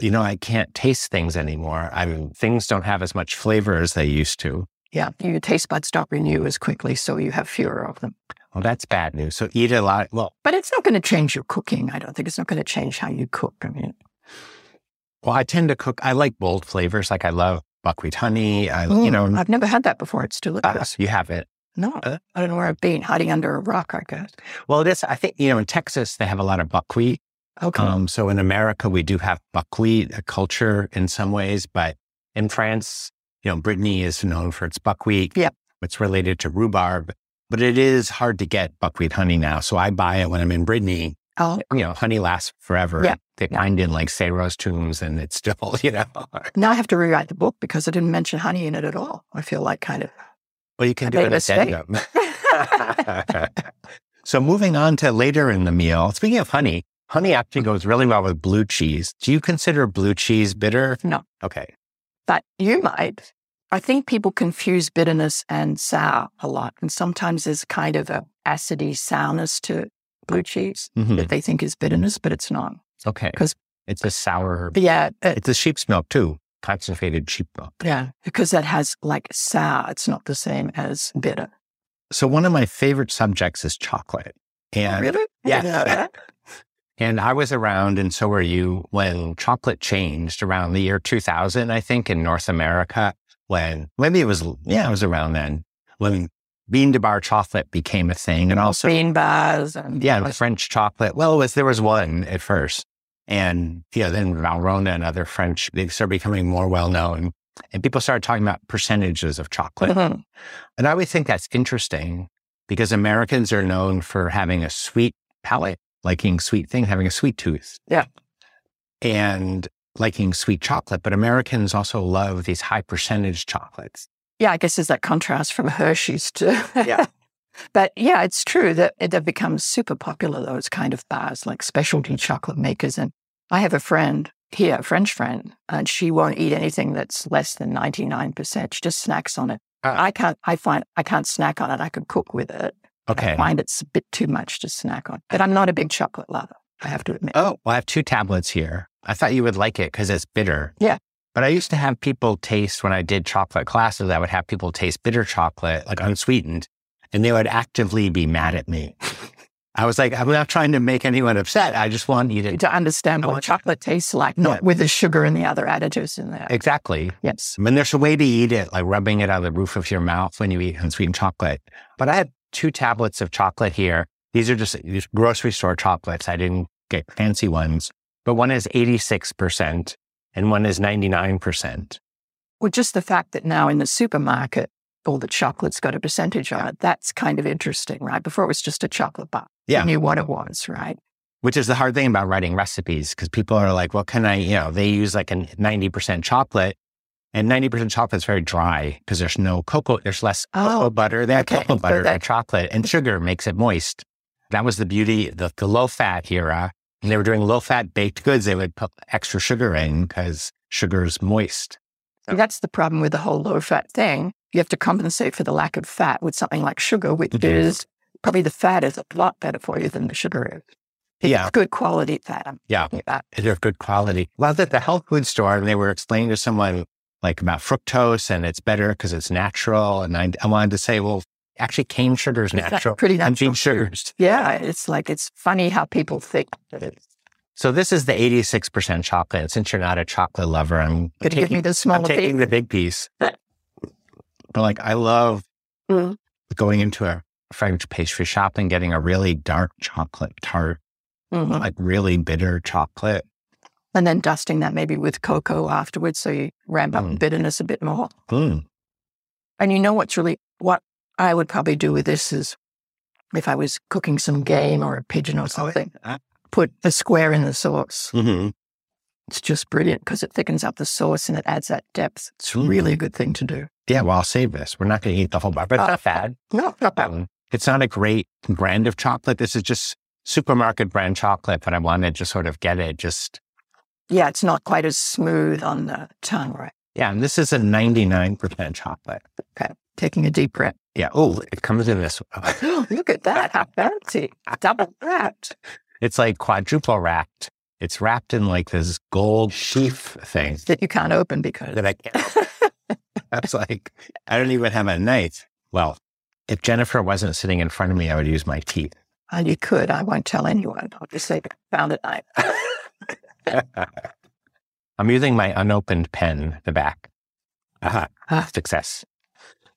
you know, I can't taste things anymore. I mean, things don't have as much flavor as they used to. Yeah, your taste buds don't renew as quickly, so you have fewer of them. Well, that's bad news. So eat a lot. Well, But it's not going to change your cooking. I don't think it's not going to change how you cook. I mean, well, I tend to cook. I like bold flavors. Like I love buckwheat honey. I, you know, I've never had that before. It's delicious. uh, you have it. No, Uh, I don't know where I've been, hiding under a rock, I guess. Well, it is. I think, you know, in Texas, they have a lot of buckwheat. Okay. Um, so in America, we do have buckwheat, a culture in some ways, but in France, you know, Brittany is known for its buckwheat. Yep. It's related to rhubarb, but it is hard to get buckwheat honey now. So I buy it when I'm in Brittany. oh, You know, honey lasts forever. Yeah. They Yeah. find in like Sayros tombs and it's still, *laughs* you know, now I have to rewrite the book because I didn't mention honey in it at all. I feel like kind of. well, you can I do made an a mistake. addendum. so moving on to later in the meal, speaking of honey, honey actually goes really well with blue cheese. Do you consider blue cheese bitter? No. Okay. But you might. I think people confuse bitterness and sour a lot. And sometimes there's kind of a acidy sourness to blue cheese Mhm. that they think is bitterness, but it's not. Okay. Because it's a sour, yeah, it's a sheep's milk too, concentrated sheep milk. yeah, because that has like sour. It's not the same as bitter. So one of my favorite subjects is chocolate. And, really? I yeah. *laughs* and I was around and so were you when chocolate changed around the year 2000, I think in North America when maybe it was, yeah, it was around then when bean to bar chocolate became a thing. And also, bean bars and yeah, and French chocolate. Well, it was, there was one at first. And, yeah, then Valrhona and other French, they started becoming more well known. And people started talking about percentages of chocolate. Mhm. And I always think that's interesting because Americans are known for having a sweet palate, liking sweet things, having a sweet tooth. Yeah. And liking sweet chocolate. But Americans also love these high percentage chocolates. yeah, I guess there's that contrast from *laughs* Hershey's to Yeah. but yeah, it's true that it- they've become super popular. Those kind of bars, like specialty chocolate makers. And I have a friend here, a French friend, and she won't eat anything that's less than ninety nine percent. She just snacks on it. Ah. I can't. I find I can't snack on it. I could cook with it. I Okay. find it's a bit too much to snack on. But I'm not a big chocolate lover. I have to admit. Oh, well, I have two tablets here. I thought you would like it because it's bitter. Yeah. But I used to have people taste when I did chocolate classes, I would have people taste bitter chocolate, like unsweetened, and they would actively be mad at me. *laughs* I was like, I'm not trying to make anyone upset. I just want you to. to understand I what chocolate tastes like, not Yeah. with the sugar and the other additives in there. Exactly. Yes. I mean, there's a way to eat it, like rubbing it on the roof of your mouth when you eat unsweetened chocolate. But I had two tablets of chocolate here. These are just these grocery store chocolates. I didn't get fancy ones, but one is 86% and one is 99%. Well, just the fact that now in the supermarket, all the chocolate's got a percentage on it, that's kind of interesting, right? Before it was just a chocolate bar. Yeah. You knew what it was, right? Which is the hard thing about writing recipes because people are like, well, can I, you know, they use like a 90% chocolate and 90% chocolate is very dry because there's no cocoa, there's less cocoa Oh, butter. They have okay. cocoa butter and chocolate and *laughs* sugar makes it moist. That was the beauty, the, the low fat era. And they were doing low fat baked goods. They would put extra sugar in because sugar is moist. See, That's the problem with the whole low fat thing. You have to compensate for the lack of fat with something like sugar, which Mhm. is probably the fat is a lot better for you than the sugar is. It's Yeah. good quality fat. I'm Yeah. about. They're good quality. Well, I was at the health food store and they were explaining to someone like about fructose and it's better because it's natural. And I, I wanted to say, well, actually cane sugar is natural. pretty and natural. bean sugars. Yeah, it's like it's funny how people think that it's So this is the 86% chocolate. And since you're not a chocolate lover, I'm going to give taking, me the I'm taking the big piece. But like, I love Mm. going into a French pastry shop and getting a really dark chocolate tart, Mhm. like really bitter chocolate. And then dusting that maybe with cocoa afterwards, so you ramp up Mm. bitterness a bit more. Mm. And you know what's really what I would probably do with this is if I was cooking some game or a pigeon or something, Ah. put a square in the sauce. hmm It's just brilliant because it thickens up the sauce and it adds that depth. It's Mm. really a good thing to do. Yeah, well, I'll save this. We're not going to eat the whole bar, but it's Uh, not bad. No, not bad. Um, it's not a great brand of chocolate. This is just supermarket brand chocolate, but I wanted to sort of get it just, Yeah, it's not quite as smooth on the tongue, right? yeah. And this is a 99% chocolate. Okay, taking a deep breath. Yeah. Oh, it comes in this. *laughs* Look at that. How fancy. Double wrapped. It's like quadruple wrapped. It's wrapped in like this gold sheath thing That you can't open because that I can't. Was *laughs* like, I don't even have a knife. Well, if Jennifer wasn't sitting in front of me, I would use my teeth. Well, you could. I won't tell anyone. I'll just say found it knife. *laughs* I'm using my unopened pen, the back. Aha, Ah. success.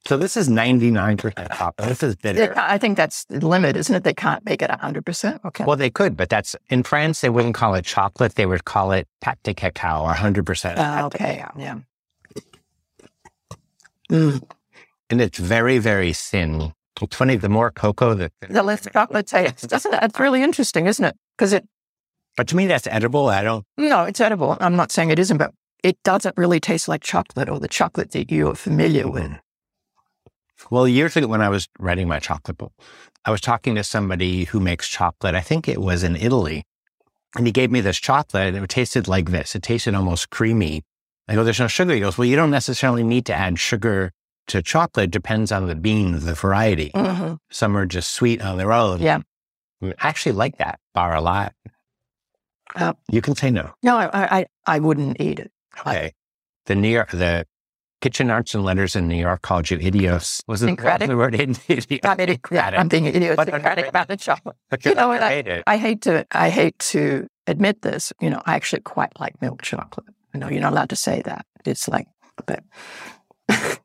So this is 99% chocolate. This is bitter. Yeah, I think that's the limit, isn't it? They can't make it 100%. Okay. Well, they could, but that's in France, they wouldn't call it chocolate. They would call it pâte de cacao or 100%. Ah, pâte de okay. Yeah. Mm. And it's very, very thin. It's funny, the more cocoa, the The less chocolate taste. Doesn't it? It's really interesting, isn't it? Because it, But to me, that's edible. I don't. no, it's edible. I'm not saying it isn't, but it doesn't really taste like chocolate or the chocolate that you're familiar with. Well, years ago, when I was writing my chocolate book, I was talking to somebody who makes chocolate. I think it was in Italy. And he gave me this chocolate and it tasted like this. It tasted almost creamy. I go, there's no sugar. He goes, well, you don't necessarily need to add sugar to chocolate. It depends on the bean, the variety. hmm Some are just sweet on their own. Yeah. I, actually like that bar a lot. Uh, you can say no. No, I, I, I wouldn't eat it. Okay. The New York, the Kitchen Arts and Letters in New York called you idios. Wasn't the word I mean, it- yeah, idiosyncratic? I'm being idiosyncratic about the chocolate. But You know I-. I hate to I hate to admit this. You know, I actually quite like milk chocolate. I know you're not allowed to say that. It's like, but *laughs*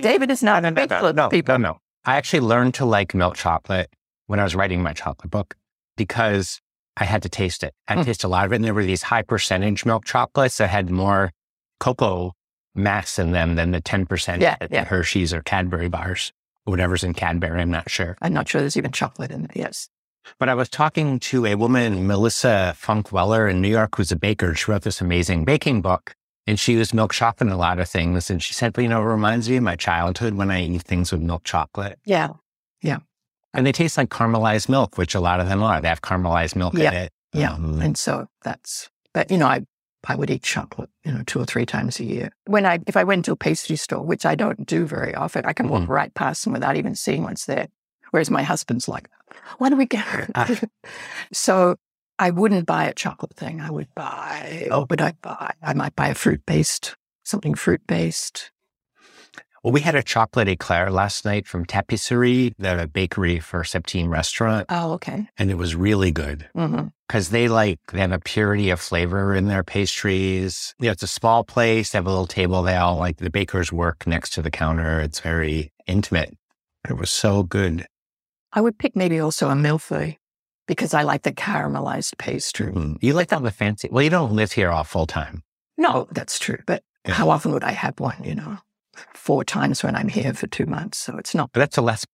David is not a big no, no, people. no, no. I actually learned to like milk chocolate when I was writing my chocolate book because I had to taste it. I Mm. taste a lot of it. And there were these high percentage milk chocolates that had more cocoa mass in them than the 10% Yeah, at yeah. the Hershey's or Cadbury bars. Whatever's in Cadbury, I'm not sure. I'm not sure there's even chocolate in it. Yes. But I was talking to a woman, Melissa Funk Weller in New York, who's a baker. She wrote this amazing baking book and she used milk in a lot of things. And she said, well, you know, it reminds me of my childhood when I eat things with milk chocolate. Yeah. Yeah. And they taste like caramelized milk, which a lot of them are. They have caramelized milk Yeah, in it. Yeah. Um, And so that's, but you know, I, I would eat chocolate, you know, two or three times a year. When I, if I went to a pastry store, which I don't do very often, I can walk Mhm. right past them without even seeing what's there. Whereas my husband's like, why don't we get Ah. *laughs* *laughs* So I wouldn't buy a chocolate thing. I would buy, oh, would I buy? I might buy a fruit based, something fruit based. Well, we had a chocolate eclair last night from Tapisserie, the bakery for Septime restaurant, Oh, okay. and it was really good. because they like they have a purity of flavor in their pastries. You know, it's a small place. They have a little table. They all like the bakers work next to the counter. It's very intimate. It was so good. I would pick maybe also a millefeuille because I like the caramelized pastry. Mm. You like all the fancy. Well, you don't live here all full time. No, that's true. But Yeah. how often would I have one? You know, four times when I'm here for two months. So it's not. But that's the last.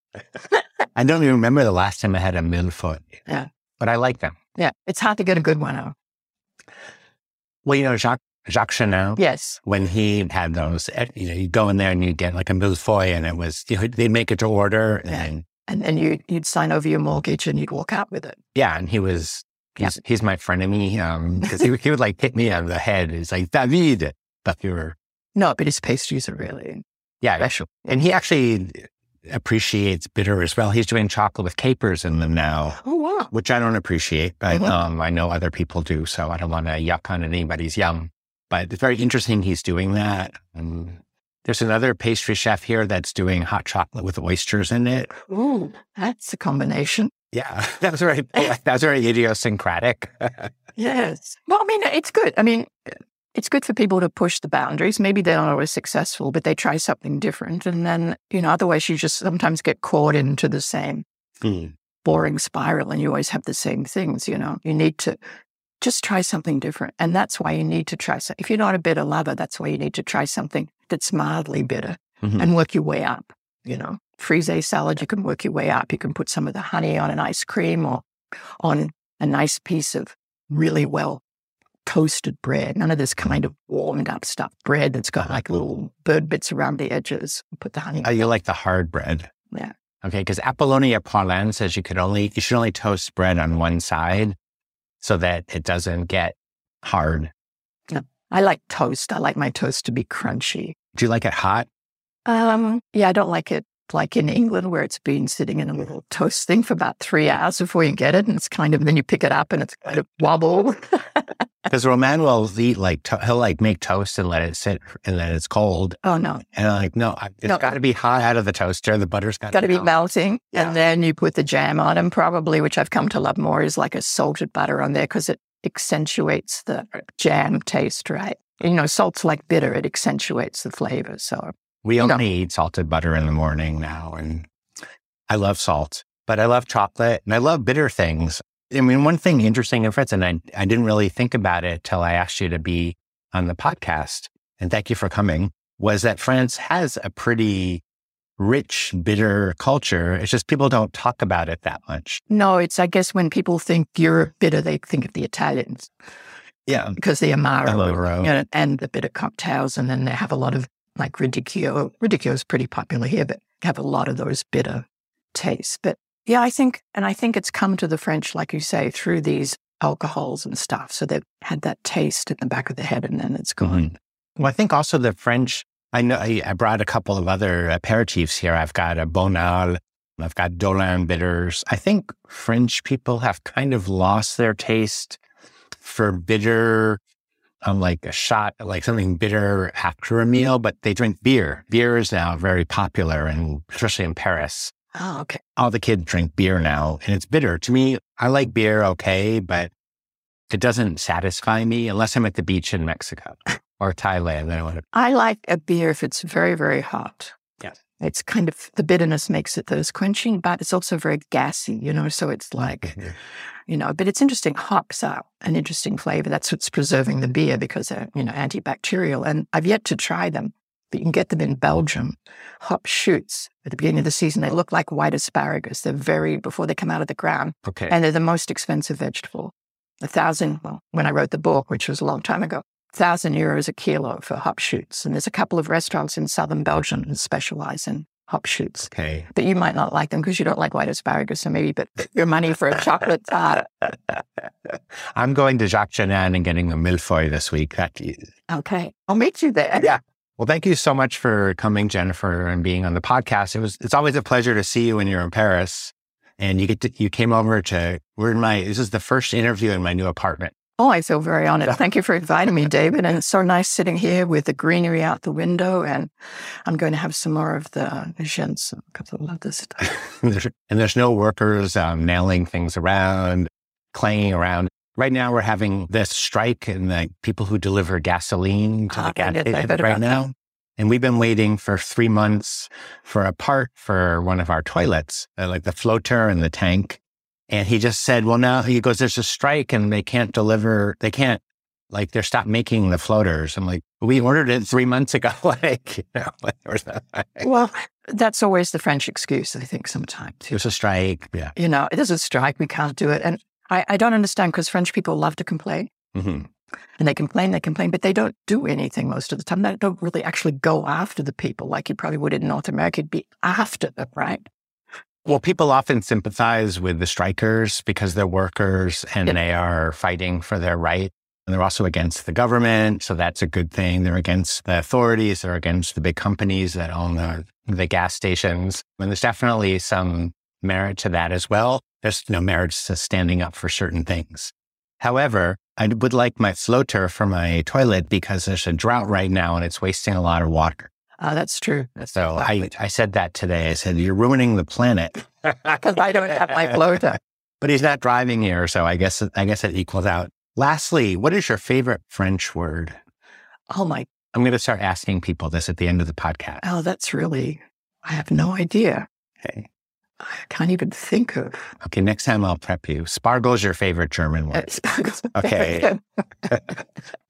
I don't even remember the last time I had a millefeuille. Yeah. but I like them. Yeah, it's hard to get a good one out. Well, you know, Jacques Jacques Genin. Yes. When he had those, eh, you know, you go in there and you get like a millefeuille, and it was you know, they'd make it to order, Yeah. and And then you, you'd sign over your mortgage and you'd walk out with it. Yeah, and he was Yeah. he's he's my frenemy um because he *laughs* would- he would like hit me on the head. He's like David, but you were No, but his pastries are really yeah, special. and he actually appreciates bitter as well. He's doing chocolate with capers in them now, Oh, wow. which I don't appreciate, but Mhm. um I know other people do, so I don't want to yuck on anybody's yum. But it's very interesting he's doing that. And there's another pastry chef here that's doing hot chocolate with oysters in it. Ooh, that's a combination. Yeah, *laughs* that was very *laughs* that was very idiosyncratic. *laughs* Yes. Well, I mean, it's good. I mean, it's good for people to push the boundaries. Maybe they're not always successful, but they try something different. And then, you know, otherwise you just sometimes get caught into the same Hmm. boring spiral and you always have the same things, you know. You need to just try something different. And that's why you need to try. So if you're not a bitter lover, that's why you need to try something that's mildly bitter Mhm. and work your way up. You know, frisée salad, you can work your way up. You can put some of the honey on an ice cream or on a nice piece of really well toasted bread. None of this kind of warmed up stuff. Bread that's got like little bird bits around the edges. Put the honey. Oh, you like the hard bread. Yeah. Okay, because Apollonia Poilâne says you could only you should only toast bread on one side so that it doesn't get hard. I like toast. I like my toast to be crunchy. Do you like it hot? Um, yeah, I don't like it like in England where it's been sitting in a little toast thing for about three hours before you get it. And it's kind of, then you pick it up and it's kind of wobble. *laughs* Because Romain will eat like to- he'll like make toast and let it sit and then it's cold. oh no, And I'm like, no, it's No. got to be hot out of the toaster. The butter's got to be melting. Yeah. And then you put the jam on them probably, which I've come to love more is like a salted butter on there because it accentuates the jam taste, right? You know, salt's like bitter. It accentuates the flavor. So We you know. only eat salted butter in the morning now, and I love salt, but I love chocolate and I love bitter things. I mean, one thing interesting in France, and I, I didn't really think about it till I asked you to be on the podcast, and thank you for coming, was that France has a pretty rich bitter culture. It's just people don't talk about it that much. no, it's, I guess when people think Europe bitter, they think of the Italians Yeah. because the Amaro Amaro. you know, and the bitter cocktails. And then they have a lot of like Radicchio. Radicchio is pretty popular here, but have a lot of those bitter tastes. But yeah, I think, and I think it's come to the French, like you say, through these alcohols and stuff. So they've had that taste in the back of the head and then it's gone. Mhm. Well, I think also the French, I know I, I brought a couple of other aperitifs here. I've got a Bonal, I've got Dolin bitters. I think French people have kind of lost their taste for bitter, um, like a shot, like something bitter after a meal, but they drink beer. Beer is now very popular, and especially in Paris. Oh, okay. All the kids drink beer now, and it's bitter. To me, I like beer okay, but it doesn't satisfy me unless I'm at the beach in Mexico *laughs* or Thailand. I want to I like a beer if it's very, very hot. Yes. It's kind of the bitterness makes it thirst quenching, but it's also very gassy, you know. So it's like, mm-hmm. you know, but it's interesting. Hops are an interesting flavor. That's what's preserving the beer because they're, you know, antibacterial. And I've yet to try them, but you can get them in Belgium. Hop shoots at the beginning of the season. They look like white asparagus. They're very, before they come out of the ground. Okay. And they're the most expensive vegetable. A thousand, well, when I wrote the book, which was a long time ago, a thousand euros a kilo for hop shoots. And there's a couple of restaurants in southern Belgium that specialize in hop shoots. okay. But you might not like them because you don't like white asparagus. So maybe, but your money for a chocolate tart. *laughs* I'm going to Jacques Genin and getting the millefeuille this week. That, Okay. I'll meet you there. Yeah. Well, thank you so much for coming, Jennifer, and being on the podcast. It was it's always a pleasure to see you when you're in Paris. And you get to, you came over to we're in my this is the first interview in my new apartment. Oh, I feel very honored. Thank you for inviting me, David. And it's so nice sitting here with the greenery out the window. And I'm going to have some more of the gens because I love this stuff. and, *laughs* there's, and there's no workers um, nailing things around, clanging around. Right now, we're having this strike and the people who deliver gasoline to Ah, the gas yes, I station right now. And we've been waiting for three months for a part for one of our toilets, uh, like the floater and the tank. And he just said, well, now he goes, there's a strike and they can't deliver, they can't, like, they're stopped making the floaters. I'm like, we ordered it three months ago. *laughs* like, you know, *laughs* like. Well, that's always the French excuse, I think, sometimes. there's a strike. Yeah. You know, it is a strike. We can't do it. And I, I don't understand because French people love to complain. hmm And they complain, they complain, but they don't do anything most of the time. They don't really actually go after the people like you probably would in North America. You'd be after them, right? Well, people often sympathize with the strikers because they're workers and they are fighting for their right. And they're also against the government. So that's a good thing. They're against the authorities. They're against the big companies that own the, the gas stations. And there's definitely some merit to that as well. There's no merit to standing up for certain things. However, I would like my floater for my toilet because there's a drought right now and it's wasting a lot of water. Uh, that's true. That's So I, I said that today. I said, you're ruining the planet. *laughs* because I don't have my floater. *laughs* but he's not driving here, so I guess I guess it equals out. Lastly, what is your favorite French word? Oh my, I'm going to start asking people this at the end of the podcast. oh, that's really, I have no idea. Okay. I can't even think of. Okay. Next time I'll prep you. Spargle's is your favorite German word. Okay. *laughs*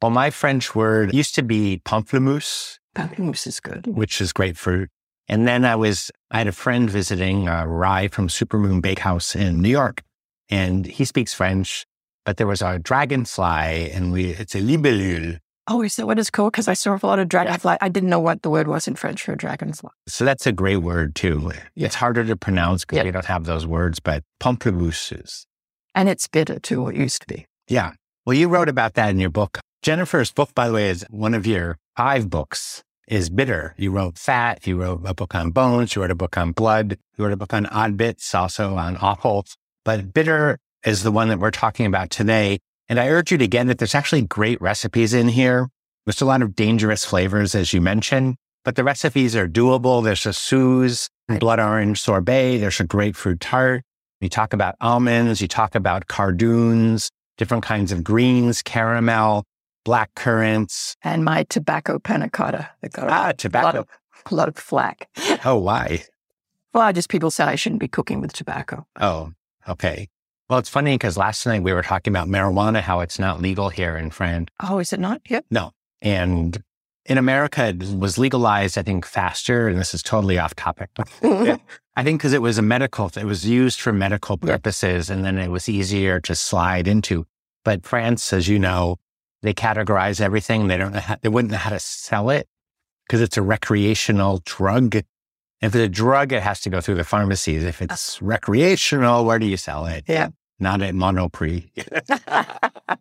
Well, my French word used to be pamplemousse, Pamplemousse is good. which is grapefruit. And then I was, I had a friend visiting uh, Ry from Supermoon Bakehouse in New York, and he speaks French, but there was a dragonfly, and we, it's a libellule. Oh, is that what it's called? Because I saw a lot of dragonfly. I didn't know what the word was in French for dragonfly. So that's a great word too. It's harder to pronounce because Yeah. we don't have those words, but pamplemousse is. And it's bitter too, what it used to be. Yeah. Well, you wrote about that in your book. Jennifer's book, by the way, is one of your five books is bitter. You wrote fat. You wrote a book on bones. You wrote a book on blood. You wrote a book on odd bits, also on offals. But bitter is the one that we're talking about today. And I urge you to get it. There's actually great recipes in here. There's a lot of dangerous flavors, as you mentioned, but the recipes are doable. There's a Suze blood orange sorbet. There's a grapefruit tart. You talk about almonds. You talk about cardoons, different kinds of greens, caramel, black currants. And my tobacco panna cotta. that got a Ah, lot tobacco. of, a lot of flack. Oh, why? Well, just people say I shouldn't be cooking with tobacco. Oh, okay. Well, it's funny because last night we were talking about marijuana, how it's not legal here in France. Oh, is it not? Yep. No. And in America, it was legalized, I think, faster. And this is totally off topic. *laughs* I think because it was a medical, it was used for medical purposes and then it was easier to slide into. But France, as you know, they categorize everything. They don't know how, they wouldn't know how to sell it because it's a recreational drug. If it's a drug, it has to go through the pharmacies. If it's recreational, where do you sell it? Yeah. Not at Monoprix. *laughs*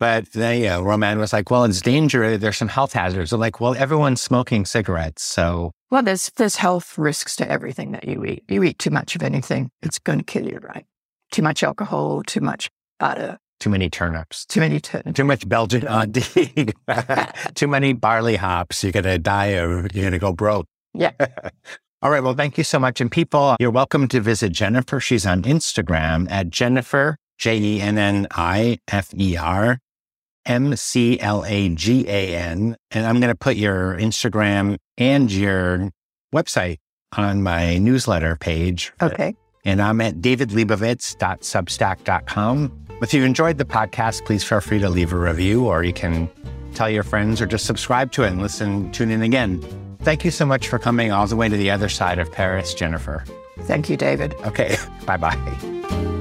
But they, uh, Romain was like, well, it's dangerous. There's some health hazards. They're like, well, everyone's smoking cigarettes. So well, there's there's health risks to everything that you eat. You eat too much of anything, it's going to kill you, right? Too much alcohol, too much butter, too many turnips, too many turnips. too much Belgian *laughs* auntie, *laughs* too many barley hops. You're going to die or you're going to go broke. Yeah. *laughs* All right. Well, thank you so much. And people, you're welcome to visit Jennifer. She's on Instagram at Jennifer, J E N N I F E R. M C L A G A N. And I'm going to put your Instagram and your website on my newsletter page. Okay. And I'm at davidlebovitz.substack.com. If you enjoyed the podcast, please feel free to leave a review or you can tell your friends or just subscribe to it and listen, tune in again. Thank you so much for coming all the way to the other side of Paris, Jennifer. Thank you, David. Okay. *laughs* Bye bye.